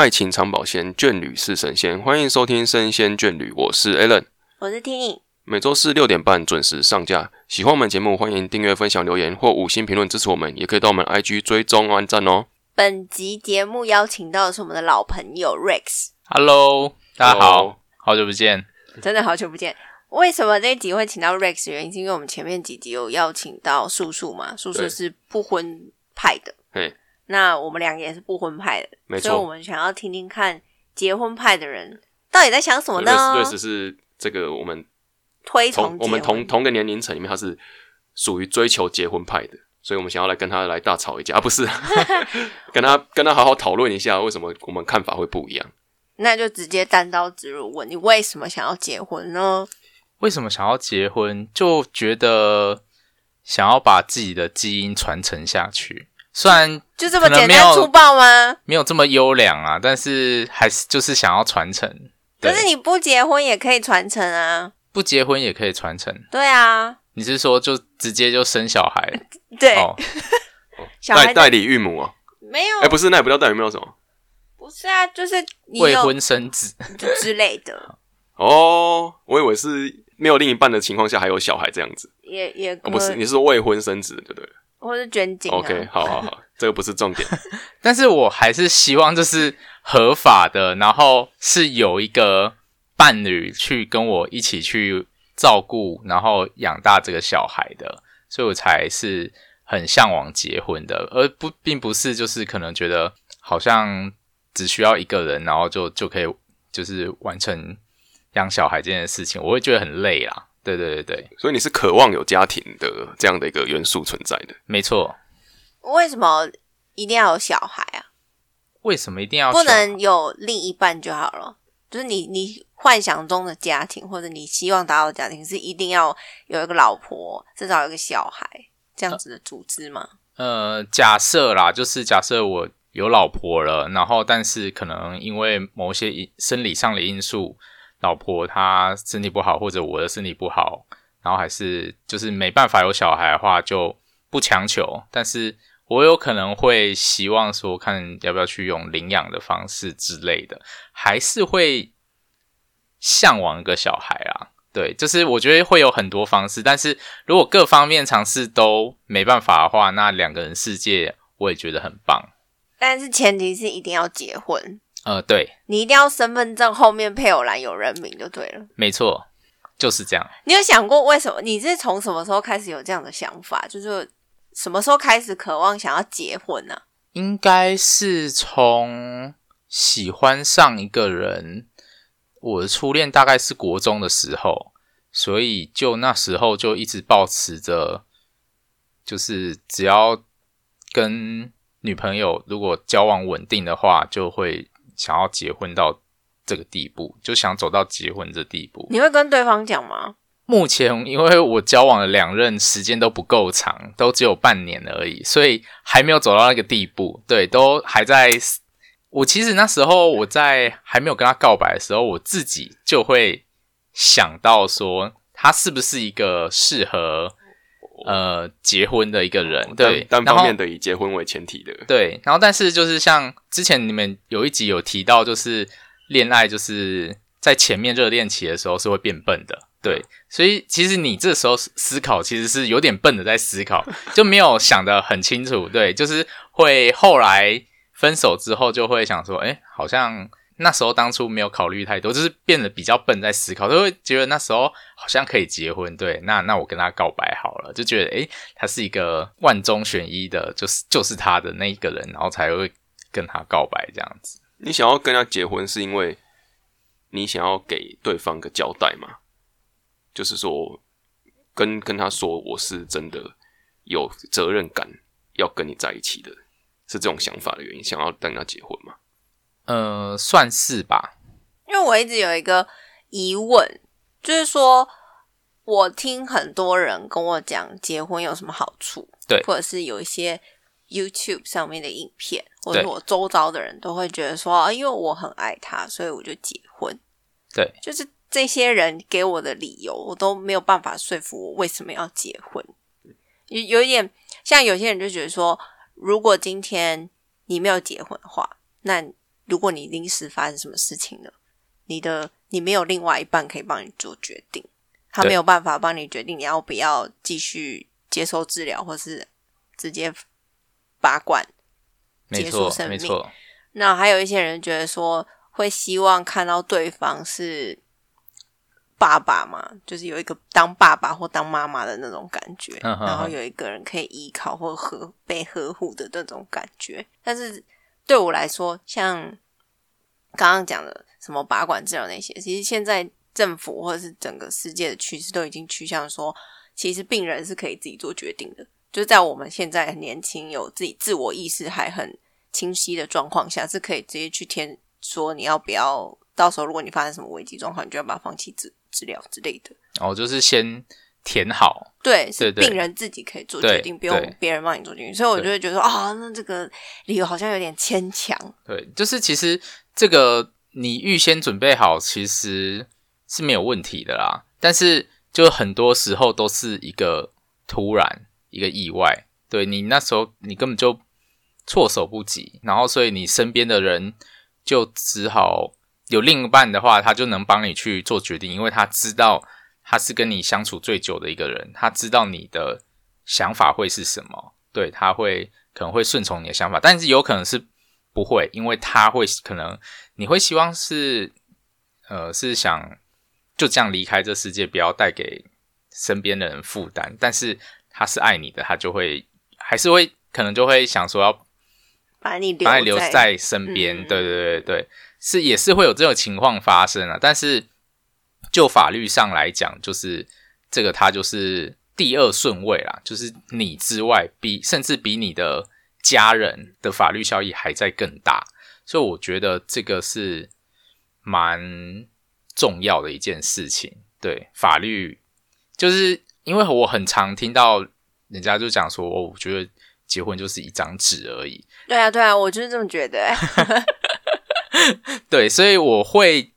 爱情长保鲜，眷侣是神仙。欢迎收听《生鲜眷侣》，我是 Allen，我是 Tini。每周四六点半准时上架。喜欢我们节目，欢迎订阅、分享、留言或五星评论支持我们，也可以到我们 IG 追踪、按赞哦。本集节目邀请到的是我们的老朋友 Rex。Hello，大家好 Hello 好久不见。真的好久不见。为什么这一集会请到 Rex？原因是因为我们前面几集有邀请到素素嘛，素素是不婚派的，嘿，那我们两个也是不婚派的，没所以我。们想要听听看结婚派的人到底在想什么瑞士呢？瑞士是这个我们推崇同我们结婚同同个年龄层里面，他是属于追求结婚派的，所以我们想要来跟他来大吵一架，啊、不是 跟他跟他好好讨论一下，为什么我们看法会不一样。那就直接单刀直入问你为什么想要结婚呢？为什么想要结婚？就觉得想要把自己的基因传承下去，虽然就这么简单粗暴吗？没有这么优良啊，但是还是就是想要传承。可是你不结婚也可以传承啊。不结婚也可以传承。对啊，你是说就直接就生小孩？对，哦，代代理孕母啊，没有，哎、不是，那也不叫代理，没有什么不是啊，就是你未婚生子。之类的，哦。我以为是没有另一半的情况下还有小孩这样子，也也哦、不是，你是说未婚生子，对不对了或是捐精、啊。？OK，好好好，这个不是重点。但是我还是希望就是合法的，然后是有一个伴侣去跟我一起去照顾，然后养大这个小孩的，所以我才是很向往结婚的，而不并不是就是可能觉得好像只需要一个人，然后就就可以就是完成养小孩这件事情，我会觉得很累啦。对对对对，所以你是渴望有家庭的这样的一个元素存在的。没错。为什么一定要有小孩啊？为什么一定要不能有另一半就好了。就是你你幻想中的家庭，或者你希望达到的家庭，是一定要有一个老婆，至少有一个小孩这样子的组织吗？呃，假设啦，就是假设我有老婆了，然后但是可能因为某些生理上的因素，老婆她身体不好，或者我的身体不好，然后还是就是没办法有小孩的话，就不强求。但是我有可能会希望说，看要不要去用领养的方式之类的，还是会向往一个小孩啊。对，就是我觉得会有很多方式，但是如果各方面尝试都没办法的话，那两个人世界我也觉得很棒。但是前提是一定要结婚，呃，对，你一定要身份证后面配偶栏有人名就对了。没错，就是这样。你有想过为什么？你是从什么时候开始有这样的想法？就是什么时候开始渴望想要结婚呢、应该是从喜欢上一个人，我的初恋大概是国中的时候，所以就那时候就一直保持着，就是只要跟女朋友如果交往稳定的话，就会想要结婚到这个地步，就想走到结婚这地步。你会跟对方讲吗？目前因为我交往的两任，时间都不够长，都只有半年而已，所以还没有走到那个地步。对，都还在。我其实那时候我在还没有跟他告白的时候，我自己就会想到说，他是不是一个适合呃结婚的一个人？对，单单方面的以结婚为前提的。对，然后但是就是像之前你们有一集有提到，就是恋爱就是在前面热恋期的时候是会变笨的，对，所以其实你这时候思思考其实是有点笨的在思考，就没有想的很清楚，对，就是会后来分手之后就会想说，哎，好像那时候当初没有考虑太多，就是变得比较笨在思考，就会觉得那时候好像可以结婚，对，那那我跟他告白好了，就觉得诶，他是一个万中选一的，就是就是他的那一个人，然后才会跟他告白这样子。你想要跟他结婚，是因为你想要给对方个交代吗？就是说，跟跟他说我是真的有责任感，要跟你在一起的，是这种想法的原因，想要跟他结婚吗？呃，算是吧，因为我一直有一个疑问，就是说我听很多人跟我讲结婚有什么好处，对或者是有一些 YouTube 上面的影片，或者是我周遭的人都会觉得说，啊因为我很爱他，所以我就结婚。对，就是这些人给我的理由，我都没有办法说服我为什么要结婚。有有一点像有些人就觉得说，如果今天你没有结婚的话，那如果你临时发生什么事情了，你的你没有另外一半可以帮你做决定，他没有办法帮你决定你要不要继续接受治疗，或是直接拔管。结束生命没错，那还有一些人觉得说，会希望看到对方是爸爸嘛，就是有一个当爸爸或当妈妈的那种感觉，然后有一个人可以依靠或呵被呵护的那种感觉。但是对我来说，像刚刚讲的什么拔管治疗那些，其实现在政府或者是整个世界的趋势都已经趋向说，其实病人是可以自己做决定的。就在我们现在很年轻、有自己自我意识还很清晰的状况下，是可以直接去填说你要不要，到时候如果你发生什么危机状况，你就要把它放弃治治疗之类的。哦，就是先填好，对，是病人自己可以做决定，不用别人帮你做决定。所以我就会觉得说，啊、那这个理由好像有点牵强。对，就是其实这个你预先准备好，其实是没有问题的啦。但是就很多时候都是一个突然一个意外，对你那时候你根本就措手不及，然后所以你身边的人就只好有另一半的话，他就能帮你去做决定，因为他知道他是跟你相处最久的一个人，他知道你的想法会是什么，对他会可能会顺从你的想法，但是有可能是不会，因为他会可能你会希望是呃是想就这样离开这世界，不要带给身边的人负担，但是他是爱你的，他就会还是会可能就会想说要把你留把你留在在身边，嗯对对对对，是也是会有这种情况发生啊。但是就法律上来讲，就是这个他就是第二顺位啦，就是你之外比甚至比你的家人的法律效益还在更大，所以我觉得这个是蛮重要的一件事情。对法律，就是因为我很常听到人家就讲说，哦我觉得结婚就是一张纸而已。对啊，对啊，我就是这么觉得、对，所以我会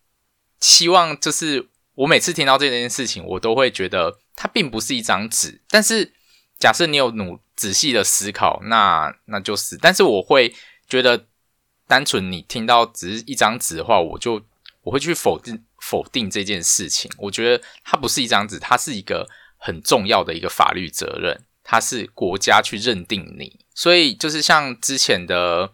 希望，就是我每次听到这件事情，我都会觉得它并不是一张纸。但是假设你有努仔细的思考，那那就是。但是我会觉得，单纯你听到只是一张纸的话，我就我会去否定否定这件事情。我觉得它不是一张纸，它是一个很重要的一个法律责任，它是国家去认定你。所以就是像之前的。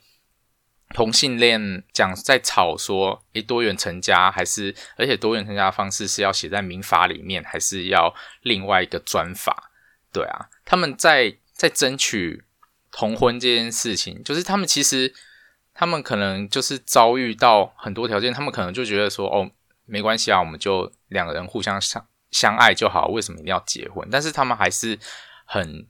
同性恋讲在吵说，诶，多元成家还是，而且多元成家的方式是要写在民法里面，还是要另外一个专法？对啊，他们在在争取同婚这件事情，就是他们其实他们可能就是遭遇到很多条件，他们可能就觉得说，哦，没关系啊，我们就两个人互相相相爱就好，为什么一定要结婚？但是他们还是很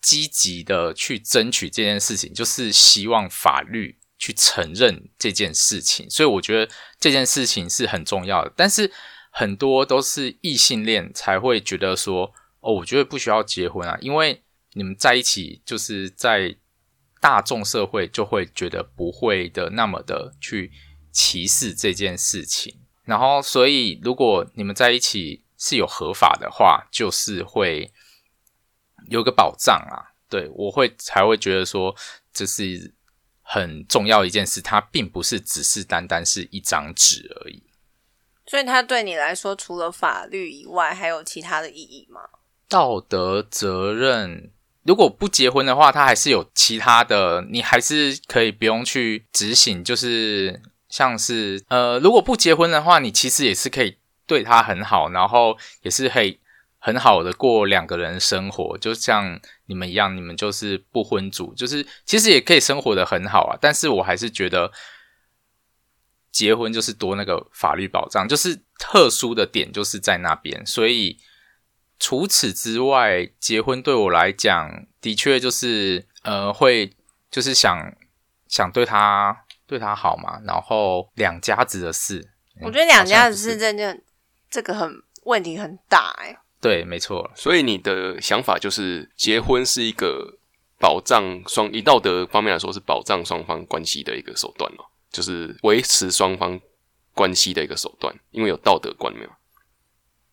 积极的去争取这件事情，就是希望法律。去承认这件事情，所以我觉得这件事情是很重要的。但是很多都是异性恋才会觉得说，哦，我觉得不需要结婚啊，因为你们在一起就是在大众社会就会觉得不会的那么的去歧视这件事情。然后，所以如果你们在一起是有合法的话，就是会有个保障啊。对我会才会觉得说这是。很重要一件事，它并不是只是单单是一张纸而已。所以它对你来说，除了法律以外，还有其他的意义吗？道德责任，如果不结婚的话，它还是有其他的，你还是可以不用去执行。就是像是呃，如果不结婚的话，你其实也是可以对他很好，然后也是可以很好的过两个人生活，就像你们一样，你们就是不婚族，就是其实也可以生活的很好啊。但是我还是觉得结婚就是多那个法律保障，就是特殊的点就是在那边。所以除此之外，结婚对我来讲，的确就是呃，会就是想想对他对他好嘛，然后两家子的事，我觉得两家子是真的，这个很问题很大哎、对，没错，所以你的想法就是，结婚是一个保障双以道德方面来说是保障双方关系的一个手段哦，就是维持双方关系的一个手段，因为有道德观没有？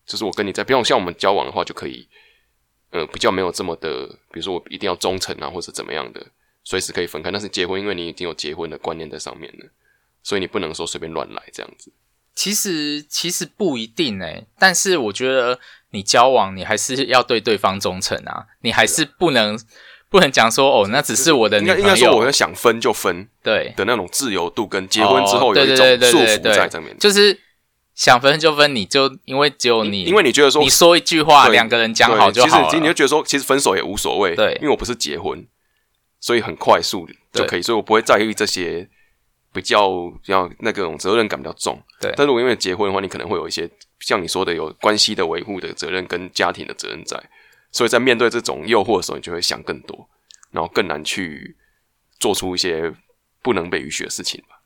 就是我跟你在，不用像我们交往的话，就可以，呃，比较没有这么的，比如说我一定要忠诚啊，或者怎么样的，随时可以分开。但是结婚，因为你已经有结婚的观念在上面了，所以你不能说随便乱来这样子。其实其实不一定诶，但是我觉得你交往，你还是要对对方忠诚啊，你还是不能不能讲说哦，那只是我的应女朋友应该说，我友，要想分就分对，的那种自由度，跟结婚之后哦有一种束缚在上面。就是想分就分，你就因为只有你，因为你觉得说你说一句话，对两个人讲好就好其实其实你就。觉得说，其实分手也无所谓，对因为我不是结婚，所以很快速就可以，所以我不会在意这些比较比较那个种责任感比较重。对但如果因为结婚的话，你可能会有一些像你说的有关系的维护的责任跟家庭的责任在，所以在面对这种诱惑的时候，你就会想更多，然后更难去做出一些不能被允许的事情吧。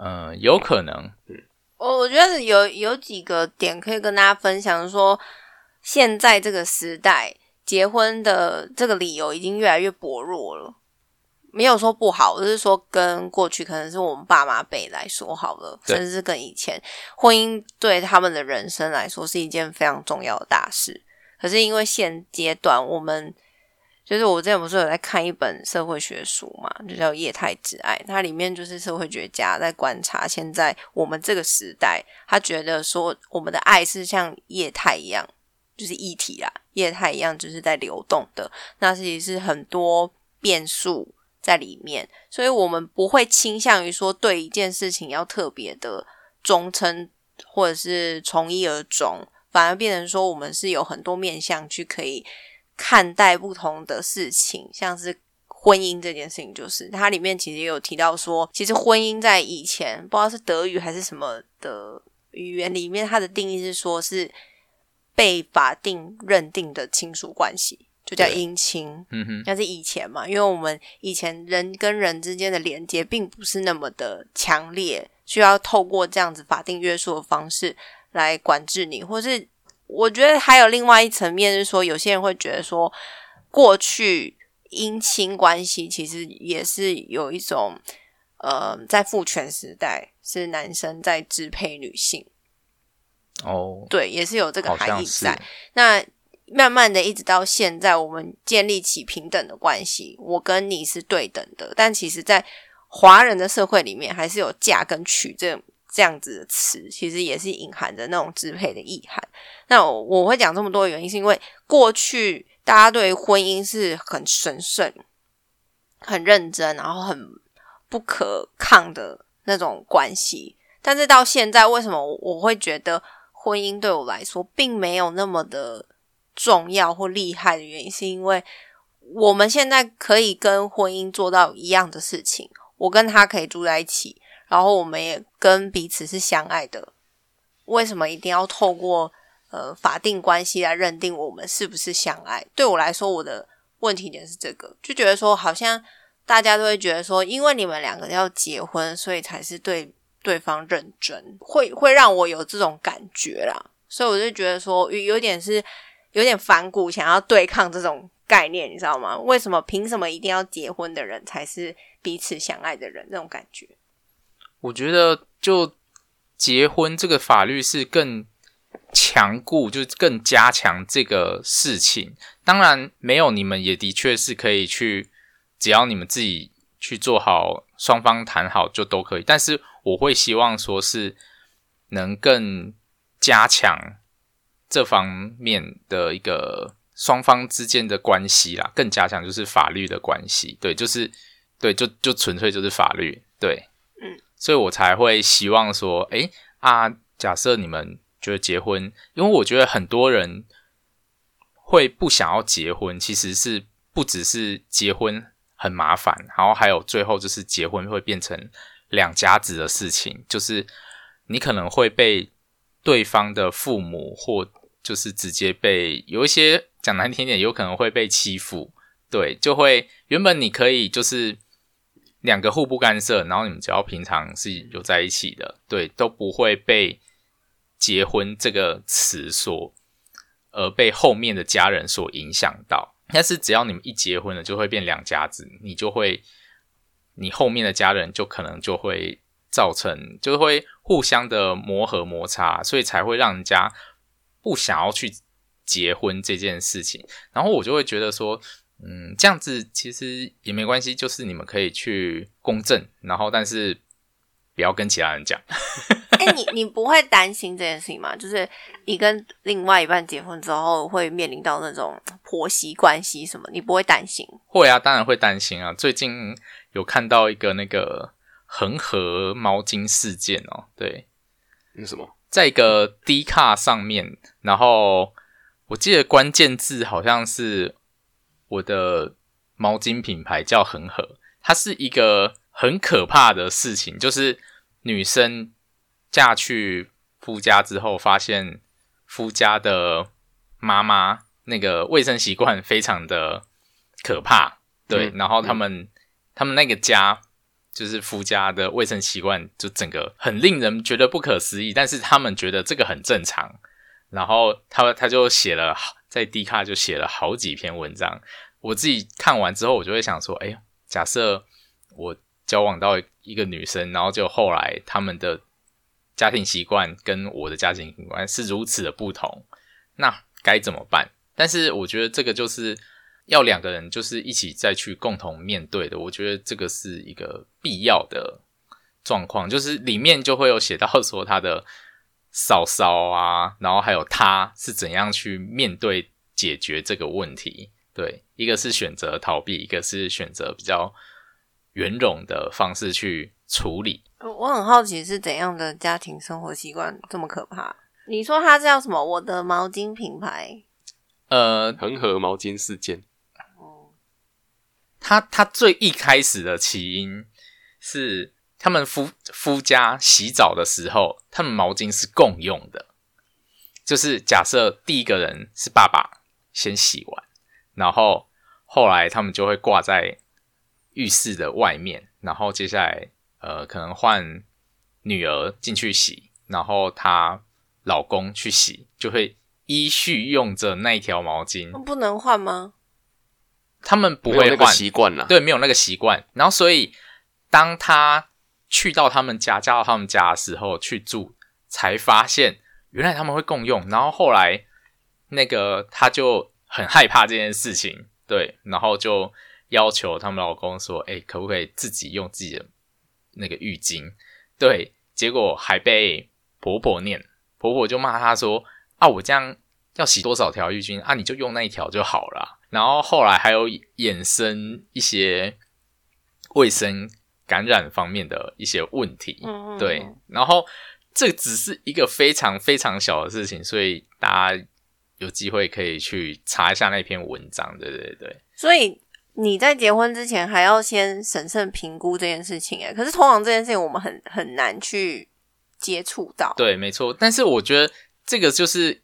嗯，有可能，嗯我我觉得有有几个点可以跟大家分享说现在这个时代结婚的这个理由已经越来越薄弱了。没有说不好，我是说跟过去可能是我们爸妈辈来说好了，甚至是跟以前婚姻对他们的人生来说是一件非常重要的大事。可是因为现阶段我们就是我之前不是有在看一本社会学书嘛，就叫《业态之爱》，它里面就是社会学家在观察现在我们这个时代，他觉得说我们的爱是像液态一样，就是液体啦，液态一样就是在流动的，那其实是很多变数在里面，所以我们不会倾向于说对一件事情要特别的忠诚或者是从一而终，反而变成说我们是有很多面向去可以看待不同的事情，像是婚姻这件事情，就是。它里面其实也有提到说，其实婚姻在以前不知道是德语还是什么的语言里面，它的定义是说是被法定认定的亲属关系，就叫姻亲。嗯哼，那是以前嘛，因为我们以前人跟人之间的连接并不是那么的强烈，需要透过这样子法定约束的方式来管制你，或是我觉得还有另外一层面是说，有些人会觉得说，过去姻亲关系其实也是有一种呃，在父权时代是男生在支配女性，哦，对，也是有这个含义在。那慢慢的，一直到现在，我们建立起平等的关系，我跟你是对等的。但其实，在华人的社会里面，还是有嫁跟娶这这样子的词，其实也是隐含着那种支配的意涵。那我我会讲这么多原因，是因为过去大家对婚姻是很神圣、很认真，然后很不可抗的那种关系。但是到现在，为什么我会觉得婚姻对我来说并没有那么的重要或厉害的原因，是因为我们现在可以跟婚姻做到一样的事情，我跟他可以住在一起，然后我们也跟彼此是相爱的。为什么一定要透过呃法定关系来认定我们是不是相爱？对我来说，我的问题点是这个，就觉得说好像大家都会觉得说，因为你们两个要结婚，所以才是对对方认真，会会让我有这种感觉啦。所以我就觉得说，有点是有点反骨，想要对抗这种概念，你知道吗？为什么凭什么一定要结婚的人才是彼此相爱的人？这种感觉。我觉得就结婚这个法律是更强固，就更加强这个事情。当然，没有你们也的确是可以去，只要你们自己去做好，双方谈好就都可以。但是我会希望说是能更加强这方面的一个双方之间的关系啦，更加强就是法律的关系。对，就是对，就就纯粹就是法律。对，嗯，所以我才会希望说，诶啊，假设你们觉得结婚，因为我觉得很多人会不想要结婚，其实是不只是结婚很麻烦，然后还有最后就是结婚会变成两家子的事情，就是你可能会被对方的父母或就是直接被有一些讲难听点，有可能会被欺负，对，就会原本你可以就是两个互不干涉，然后你们只要平常是有在一起的，对，都不会被结婚这个词所而被后面的家人所影响到。但是只要你们一结婚了，就会变两家子，你就会你后面的家人就可能就会造成，就会互相的磨合摩擦，所以才会让人家不想要去结婚这件事情。然后我就会觉得说，嗯，这样子其实也没关系，就是你们可以去公证，然后但是不要跟其他人讲。哎、你你不会担心这件事情吗？就是你跟另外一半结婚之后，会面临到那种婆媳关系什么，你不会担心？会啊，当然会担心啊。最近有看到一个那个恒河毛巾事件哦，对，那什么？在一个 D 卡上面，然后我记得关键字好像是我的毛巾品牌叫恒河，它是一个很可怕的事情，就是女生嫁去夫家之后，发现夫家的妈妈那个卫生习惯非常的可怕，对，嗯然后他们、他们那个家就是夫家的卫生习惯，就整个很令人觉得不可思议，但是他们觉得这个很正常。然后他他就写了在 D 卡就写了好几篇文章，我自己看完之后，我就会想说，哎，假设我交往到一个女生，然后就后来他们的家庭习惯跟我的家庭习惯是如此的不同，那该怎么办？但是我觉得这个就是要两个人就是一起再去共同面对的，我觉得这个是一个必要的状况，就是里面就会有写到说他的嫂嫂啊，然后还有他是怎样去面对解决这个问题。对，一个是选择逃避，一个是选择比较圆融的方式去处理。我我很好奇是怎样的家庭生活习惯这么可怕？你说它叫什么？我的毛巾品牌？呃，恒河毛巾事件，他他最一开始的起因是他们夫夫家洗澡的时候，他们毛巾是共用的，就是假设第一个人是爸爸先洗完，然后后来他们就会挂在浴室的外面，然后接下来呃可能换女儿进去洗，然后她老公去洗，就会依序用着那一条毛巾，不能换吗？他们不没有那个会换，习惯了。对，没有那个习惯。然后，所以当他去到他们家，嫁到他们家的时候去住，才发现原来他们会共用。然后后来那个他就很害怕这件事情，对，然后就要求他们老公说：“哎，可不可以自己用自己的那个浴巾？”对，结果还被婆婆念，婆婆就骂他说：“啊，我这样要洗多少条浴巾啊？你就用那一条就好了啊。”然后后来还有衍生一些卫生感染方面的一些问题，嗯嗯对嗯。然后这只是一个非常非常小的事情，所以大家有机会可以去查一下那篇文章，对对对。所以你在结婚之前还要先审慎评估这件事情，哎，可是通常这件事情我们很很难去接触到。对，没错。但是我觉得这个就是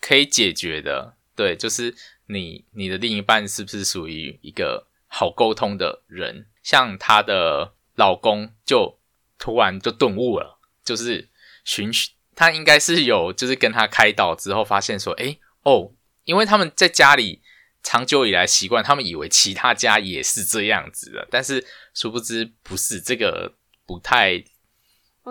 可以解决的，对，就是你你的另一半是不是属于一个好沟通的人？像她的老公就突然就顿悟了，就是寻寻，他应该是有，就是跟他开导之后发现说，哎哦，因为他们在家里长久以来习惯，他们以为其他家也是这样子的，但是殊不知不是，这个不太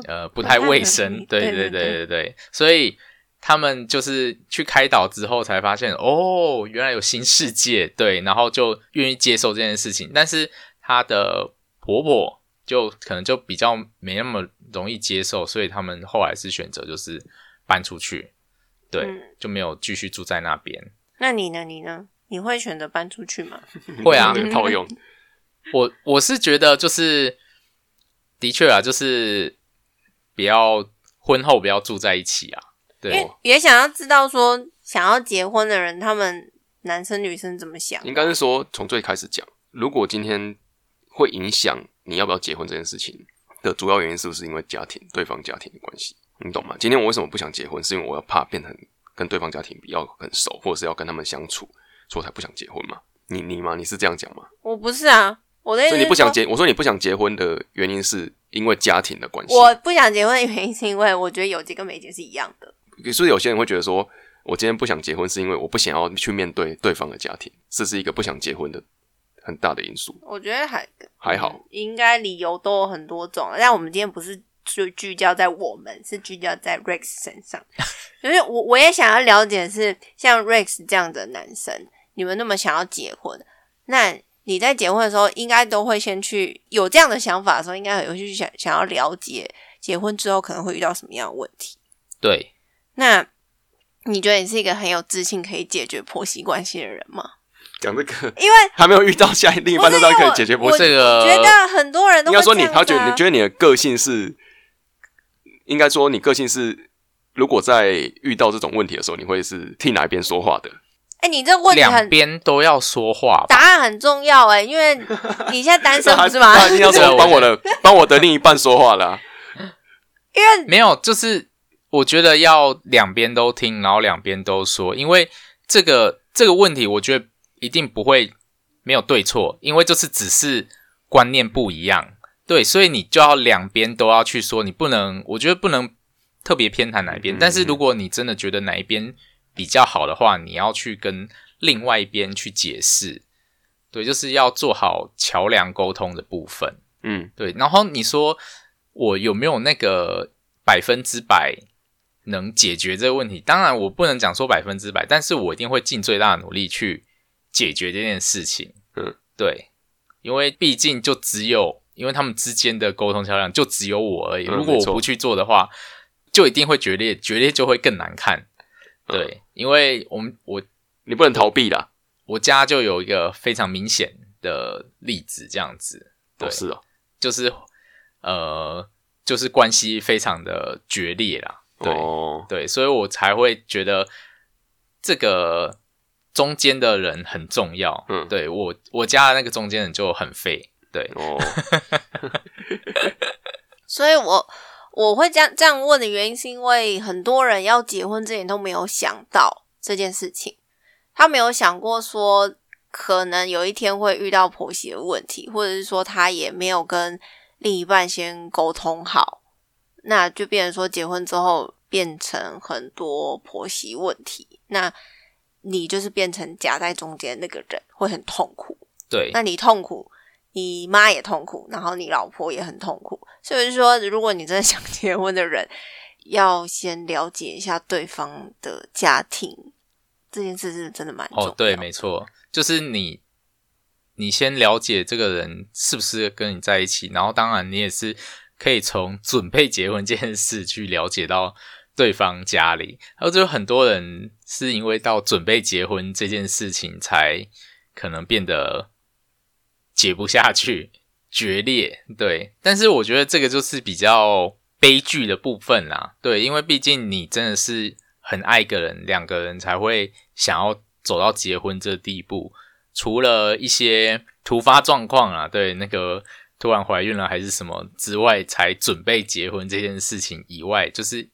呃不太卫生，对对对对对，所以。他们就是去开导之后才发现，哦，原来有新世界，对，然后就愿意接受这件事情，但是她的婆婆就可能就比较没那么容易接受，所以他们后来是选择就是搬出去，对，嗯就没有继续住在那边。那你呢？你呢？你会选择搬出去吗？会啊那个套用，我我是觉得就是的确啊，就是不要婚后不要住在一起啊，因为对，也想要知道说，想要结婚的人，他们男生女生怎么想？应该是说从最开始讲，如果今天会影响你要不要结婚这件事情的主要原因，是不是因为家庭对方家庭的关系？你懂吗？今天我为什么不想结婚，是因为我要怕变成跟对方家庭比较很熟，或者是要跟他们相处，所以我才不想结婚嘛？你你吗？你是这样讲吗？我不是啊，我的意思所以你不想结？我说你不想结婚的原因是因为家庭的关系。我不想结婚的原因是因为我觉得有结跟没结是一样的。所以有些人会觉得说，我今天不想结婚，是因为我不想要去面对对方的家庭，这是一个不想结婚的很大的因素。我觉得还还好，嗯应该理由都有很多种。但我们今天不是就聚焦在我们，是聚焦在 Rex 身上。因为我我也想要了解的是，像 Rex 这样的男生，你们那么想要结婚，那你在结婚的时候，应该都会先去有这样的想法的时候，应该有去想想要了解结婚之后可能会遇到什么样的问题。对，那你觉得你是一个很有自信可以解决婆媳关系的人吗？讲这个，因为 还没有遇到下一另一半，都知道可以解决婆媳。这个觉得很多人都应该说你，他觉得你觉得你的个性是，应该说你个性是，如果在遇到这种问题的时候，你会是替哪一边说话的？哎、你这个问题两很边都要说话。答案很重要哎、因为你现在单身 是吗？他一定要说帮我的帮我的另一半说话啦。因为没有，就是我觉得要两边都听，然后两边都说，因为这个这个问题，我觉得一定不会没有对错，因为就是只是观念不一样，对，所以你就要两边都要去说，你不能，我觉得不能特别偏袒哪一边，嗯但是如果你真的觉得哪一边比较好的话，你要去跟另外一边去解释，对，就是要做好桥梁沟通的部分。嗯，对，然后你说我有没有那个百分之百能解决这个问题？当然，我不能讲说百分之百，但是我一定会尽最大的努力去解决这件事情。嗯，对，因为毕竟就只有因为他们之间的沟通桥梁就只有我而已。嗯如果我不去做的话，就一定会决裂，决裂就会更难看。嗯对，因为我们我你不能逃避啦。我家就有一个非常明显的例子，这样子。对，哦，是哦，就是呃，就是关系非常的决裂啦。对、哦，对，所以我才会觉得这个中间的人很重要。嗯对我我家的那个中间人就很废。对，哦，所以我我会这样这样问的原因，是因为很多人要结婚之前都没有想到这件事情，他没有想过说可能有一天会遇到婆媳的问题，或者是说他也没有跟另一半先沟通好，那就变成说结婚之后变成很多婆媳问题，那你就是变成夹在中间那个人，会很痛苦。对，那你痛苦，你妈也痛苦，然后你老婆也很痛苦。所以就是说，如果你真的想 结婚的人，要先了解一下对方的家庭，这件事是真的蛮重要的。哦，对，没错，就是你，你先了解这个人是不是跟你在一起，然后当然你也是可以从准备结婚这件事去了解到对方家里。还有就很多人是因为到准备结婚这件事情，才可能变得结不下去，决裂。对，但是我觉得这个就是比较悲剧的部分啦。对，因为毕竟你真的是很爱一个人，两个人才会想要走到结婚这地步。除了一些突发状况啊，对那个突然怀孕了还是什么之外，才准备结婚这件事情以外，就是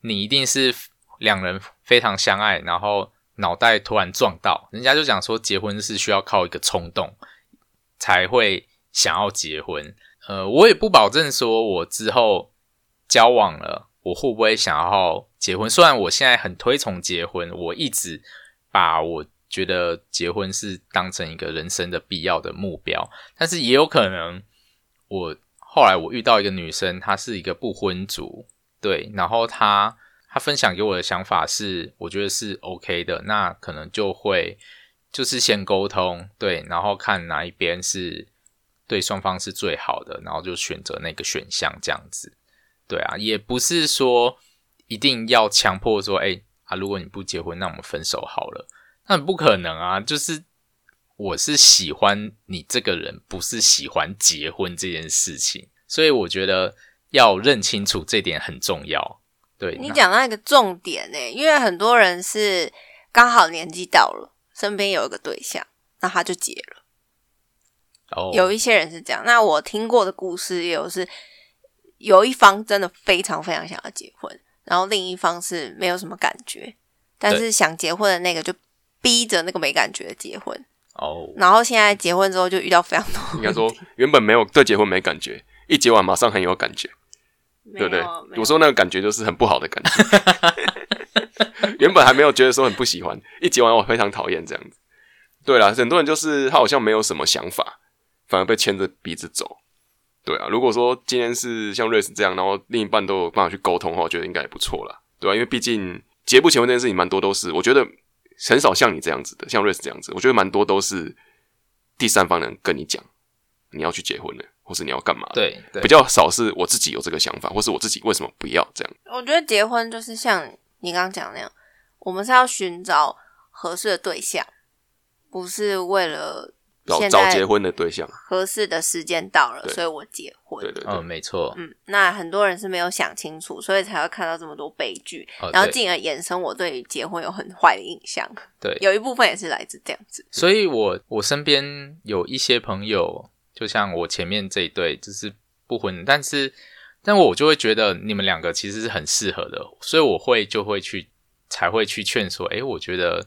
你一定是两人非常相爱，然后脑袋突然撞到，人家就讲说结婚是需要靠一个冲动才会想要结婚。呃，我也不保证说我之后交往了，我会不会想要结婚。虽然我现在很推崇结婚，我一直把我觉得结婚是当成一个人生的必要的目标，但是也有可能我后来我遇到一个女生，她是一个不婚族，对，然后她她分享给我的想法是，我觉得是 OK 的，那可能就会就是先沟通，对，然后看哪一边是对双方是最好的，然后就选择那个选项这样子。对啊，也不是说一定要强迫说，哎、啊，如果你不结婚，那我们分手好了。那不可能啊！就是我是喜欢你这个人，不是喜欢结婚这件事情，所以我觉得要认清楚这点很重要。对，你讲到一个重点呢、因为很多人是刚好年纪到了，身边有一个对象，那他就结了。哦，有一些人是这样，那我听过的故事也有是，有一方真的非常非常想要结婚，然后另一方是没有什么感觉，但是想结婚的那个就逼着那个没感觉的结婚，哦，然后现在结婚之后就遇到非常多 应该说原本没有对结婚没感觉，一结完马上很有感觉，没对不对？我说那个感觉就是很不好的感觉，原本还没有觉得说很不喜欢，一结完我非常讨厌这样子。对啦，很多人就是他好像没有什么想法，反而被牵着鼻子走。对啊，如果说今天是像瑞斯这样，然后另一半都有办法去沟通的话，我觉得应该也不错啦，对啊、因为毕竟结不结婚这件事情，蛮多都是我觉得很少像你这样子的，像瑞斯这样子，我觉得蛮多都是第三方人跟你讲你要去结婚了，或是你要干嘛，，对对比较少是我自己有这个想法，或是我自己为什么不要这样。我觉得结婚就是像你刚刚讲那样，我们是要寻找合适的对象，不是为了找结婚的对象，合适的时间到了，所以我结婚。对对对，嗯，没错，嗯，那很多人是没有想清楚，所以才会看到这么多悲剧，哦然后进而衍生我对于结婚有很坏的印象。对有一部分也是来自这样子。所以我我身边有一些朋友，就像我前面这一对，就是不婚，但是但我就会觉得你们两个其实是很适合的，所以我会就会去才会去劝说，诶，我觉得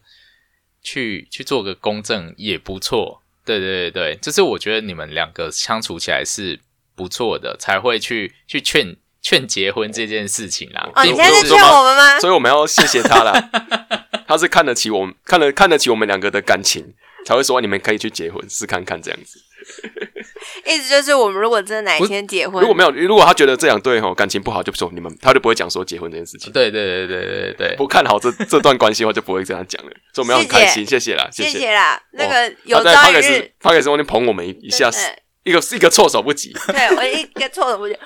去去做个公证也不错。对对对对，就是我觉得你们两个相处起来是不错的，才会去去劝劝结婚这件事情啦。哦，并不是你现在在劝我们吗？所以我们要谢谢他啦，他是看得起我们，看得看得起我们两个的感情，才会说你们可以去结婚试看看这样子。意思就是，我们如果真的哪一天结婚，如果没有，如果他觉得这两对吼感情不好，就说你们，他就不会讲说结婚这件事情。对对对对对对不看好这这段关系的话，就不会这样讲了。所以我们要很开心，谢谢啦，谢谢。啦。那个有朝一日 d，他开始往那捧我们一一下，对一个是一个措手不及。对我一个措手不及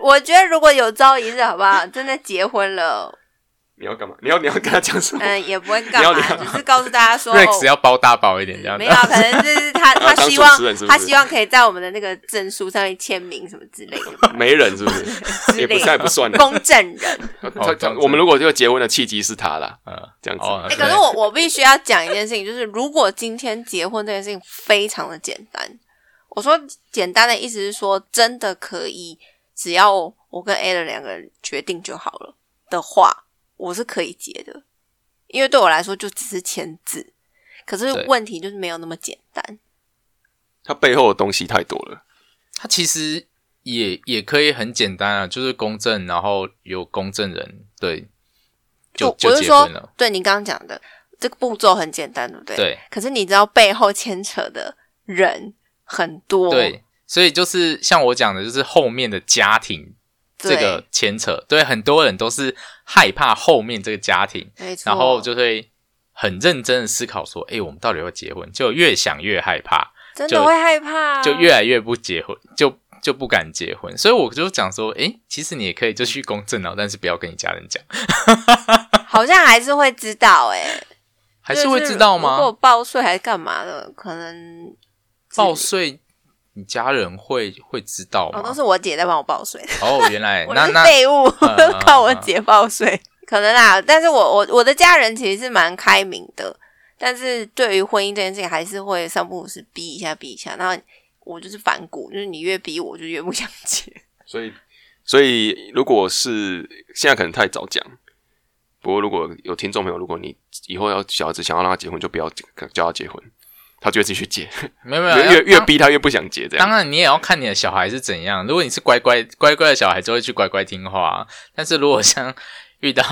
我觉得如果有朝一日，好不好？真的结婚了，你要干嘛？你要你要跟他讲什么？嗯，也不会 干嘛，你只是告诉大家说，，Rex 哦要包大包一点这样子没有，。可能就是 他他希望他希望可以在我们的那个证书上面签名什么之类的，没人是不是？也不是，之类的也不算的。公证人。他哦这样子我们如果这个结婚的契机是他啦，嗯，这样子。哦，哎、可是我我必须要讲一件事情，就是如果今天结婚这件事情非常的简单，我说简单的意思是说，真的可以，只要我跟 A 的两个人决定就好了的话，我是可以结的，因为对我来说就只是签字。可是问题就是没有那么简单，它背后的东西太多了。它其实也也可以很简单啊，就是公证，然后有公证人，对，就我就是结说婚了。，对你刚刚讲的这个步骤很简单，对不对？。对可是你知道背后牵扯的人很多，对，所以就是像我讲的，就是后面的家庭对这个牵扯，对很多人都是害怕后面这个家庭，然后就会很认真的思考说，哎，我们到底要结婚？就越想越害怕，真的会害怕，就越来越不结婚，就就不敢结婚。所以我就讲说，哎，其实你也可以就去公证了，但是不要跟你家人讲，好像还是会知道哎、还是会知道就是如果？报税还是干嘛的，可能报税，你家人会会知道哦，吗都？是我姐在帮我报税，哦，原来 我是那那废物 靠我姐报税，可能啦。但是我我我的家人其实是蛮开明的，但是对于婚姻这件事情，还是会三不五时逼一下逼一下。那我就是反骨，就是你越逼我，我就越不想结。所以，所以如果是现在可能太早讲，不过如果有听众朋友，如果你以后要小孩子想要让他结婚，就不要叫他结婚，他就会自己去结，没有没有越越逼他越不想结，这样。当然，你也要看你的小孩是怎样。如果你是乖乖乖乖的小孩，就会去乖乖听话。但是如果像 遇到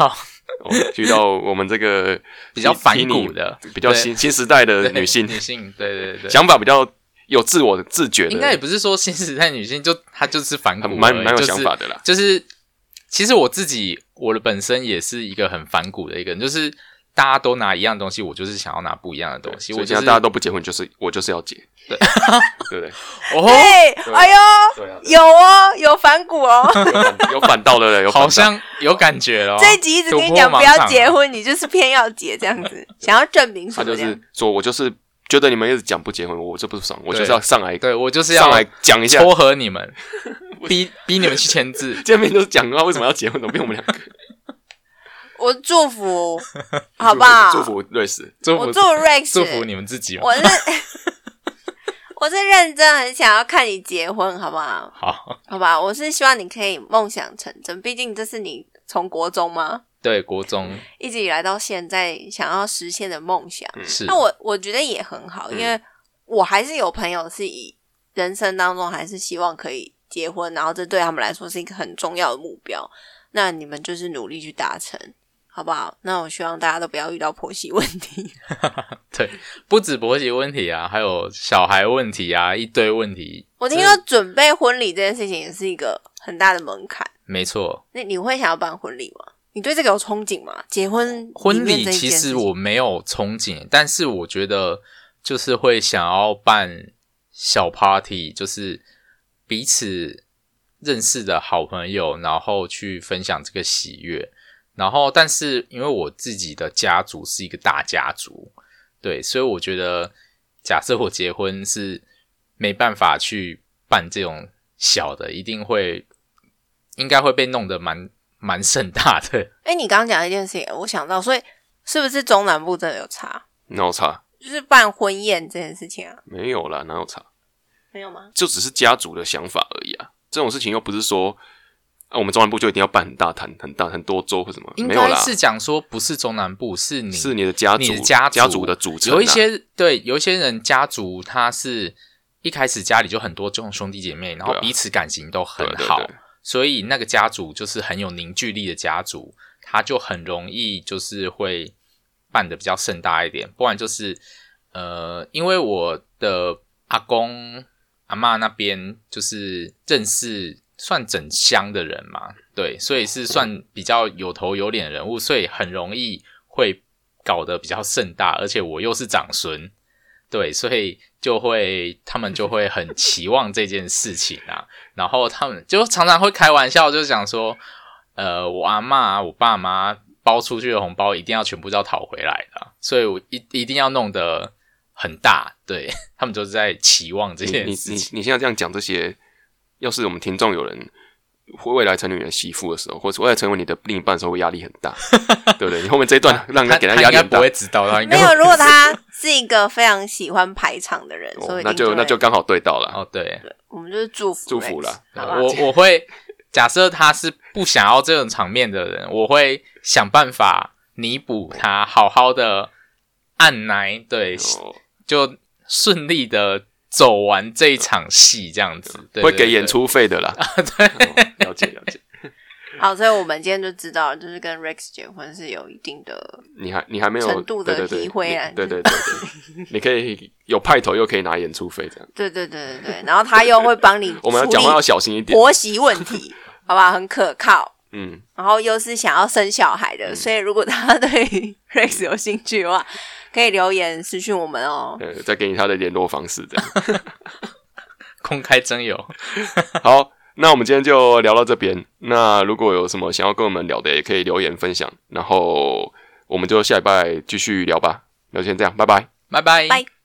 哦遇到我们这个 比较反骨的比较新 新时代的女性，女性，对对对，想法比较有自我的自觉的，应该也不是说新时代女性就她就是反骨蛮蛮有想法的啦。就是其实我自己我的本身也是一个很反骨的一个人，就是大家都拿一样东西，我就是想要拿不一样的东西。所以现在我就是大家都不结婚，就是我就是要结，对 对不对？哦，对，哎呦，对啊，有哦，有反骨哦。有反有反到的了，有好像有感觉了哦。这一集一直跟你讲不要结婚，你就是偏要结这样子，想要证明什他就么这样是说我就是觉得你们一直讲不结婚，我就不爽，我就是要上来对我就是要上来讲一下。撮合你们，逼逼你们去签字。见面都是讲的话，为什么要结婚？怎么变我们两个？我祝福，好不好？祝福瑞士，祝福我祝 福 Rex，祝福你们自己嘛。我是我是认真很想要看你结婚，好不好？好，好吧，我是希望你可以梦想成真，毕竟这是你从国中吗对国中一直以来到现在想要实现的梦想。是那我我觉得也很好，因为我还是有朋友是以人生当中还是希望可以结婚，然后这对他们来说是一个很重要的目标。那你们就是努力去达成，好不好？那我希望大家都不要遇到婆媳问题。对，不止婆媳问题啊，还有小孩问题啊，一堆问题。我听说准备婚礼这件事情也是一个很大的门槛。没错，那你会想要办婚礼吗？你对这个有憧憬吗？结婚婚礼其实我没有憧憬，但是我觉得就是会想要办小 party，就是彼此认识的好朋友，然后去分享这个喜悦。然后，但是因为我自己的家族是一个大家族，对，所以我觉得，假设我结婚是没办法去办这种小的，一定会应该会被弄得蛮蛮盛大的。哎，你刚刚讲一件事情，我想到，所以是不是中南部真的有差？哪有差？就是办婚宴这件事情啊，没有啦，哪有差？没有吗？就只是家族的想法而已啊。这种事情又不是说。那我们中南部就一定要办很大坛、很大很多桌或什么？应没有啦，是讲说不是中南部，是你是你的家族你的家家族的组成啊。有一些对，有一些人家族他是一开始家里就很多这种兄弟姐妹，然后对啊彼此感情都很好，对对对所以那个家族就是很有凝聚力的家族，他就很容易就是会办的比较盛大一点，不然就是呃，因为我的阿公阿嬷那边就是认识算整箱的人嘛，对，所以是算比较有头有脸的人物，所以很容易会搞得比较盛大，而且我又是长孙，对，所以就会他们就会很期望这件事情啊，然后他们就常常会开玩笑，就讲说，呃，我阿嬷、我爸妈包出去的红包一定要全部都要讨回来的啊，所以我一一定要弄得很大，对他们就是在期望这你你你件事情。你现在这样讲这些，要是我们听众有人会未来成为你的媳妇的时候，或者未来成为你的另一半的时候，会压力很大，对不对？你后面这一段让人家给他压力很大不，会知道，他应该没有。如果他是一个非常喜欢排场的人，所以，哦那就那就刚好对到了，哦，对，我们就是祝福祝福啦？我我会假设他是不想要这种场面的人，我会想办法弥补他，好好的按奶，对，哦，就顺利的走完这一场戏，这样子，对会给演。出费的啦，对哦了解了解。好，所以我们今天就知道了，就是跟 Rex 结婚是有一定的你还你还没有程度的体会啊对对对对，你可以有派头，又可以拿演出费，这样。对对对对对，然后他又会帮你 我们要讲话要小心一点。婆媳问题，好吧，很可靠。嗯，然后又是想要生小孩的，所以如果他对于 Rex 有兴趣的话，可以留言私讯我们哦。对，再给你他的联络方式，这样。公开征友，好，那我们今天就聊到这边。那如果有什么想要跟我们聊的，也可以留言分享。然后我们就下礼拜继续聊吧。那就先这样，拜拜。拜拜。拜